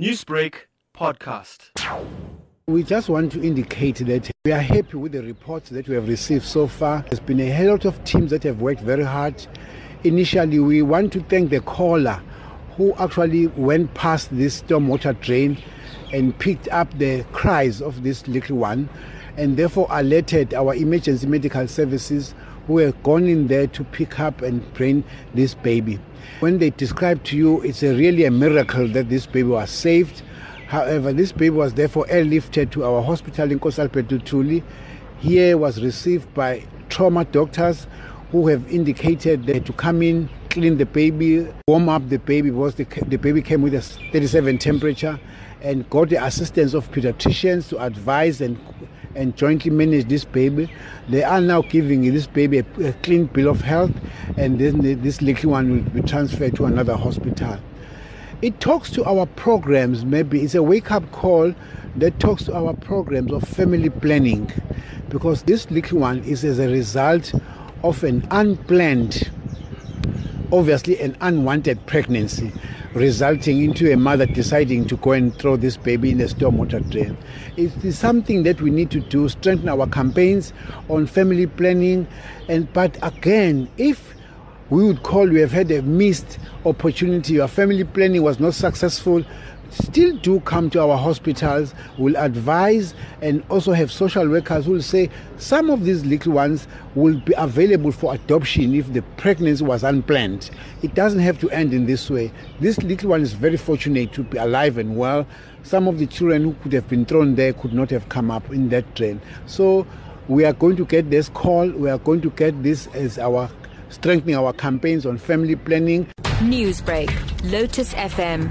Newsbreak podcast. We just want to indicate that we are happy with the reports that we have received so far. There's been a lot of teams that have worked very hard. Initially, we want to thank the caller who actually went past this stormwater drain and picked up the cries of this little one and therefore alerted our emergency medical services who have gone in there to pick up and bring this baby. When they described to you, it's a really a miracle that this baby was saved. However, this baby was therefore airlifted to our hospital Inkosi Albert Luthuli. Here was received by trauma doctors who have indicated that to come in, clean the baby, warm up the baby because the, the baby came with a 37 temperature and got the assistance of pediatricians to advise and and jointly manage this baby. They are now giving this baby a, a clean bill of health, and then this little one will be transferred to another hospital. It talks to our programs, maybe it's a wake up call that talks to our programs of family planning because this little one is as a result of an unplanned, obviously, an unwanted pregnancy resulting into a mother deciding to go and throw this baby in a stormwater drain. It is something that we need to do, strengthen our campaigns on family planning. And but again, if we would call we have had a missed opportunity, your family planning was not successful, still do come to our hospitals, will advise and also have social workers who will say some of these little ones will be available for adoption if the pregnancy was unplanned. It doesn't have to end in this way. This little one is very fortunate to be alive and well. Some of the children who could have been thrown there could not have come up in that train. So we are going to get this call, we are going to get this as our strengthening our campaigns on family planning. Newsbreak, Lotus FM,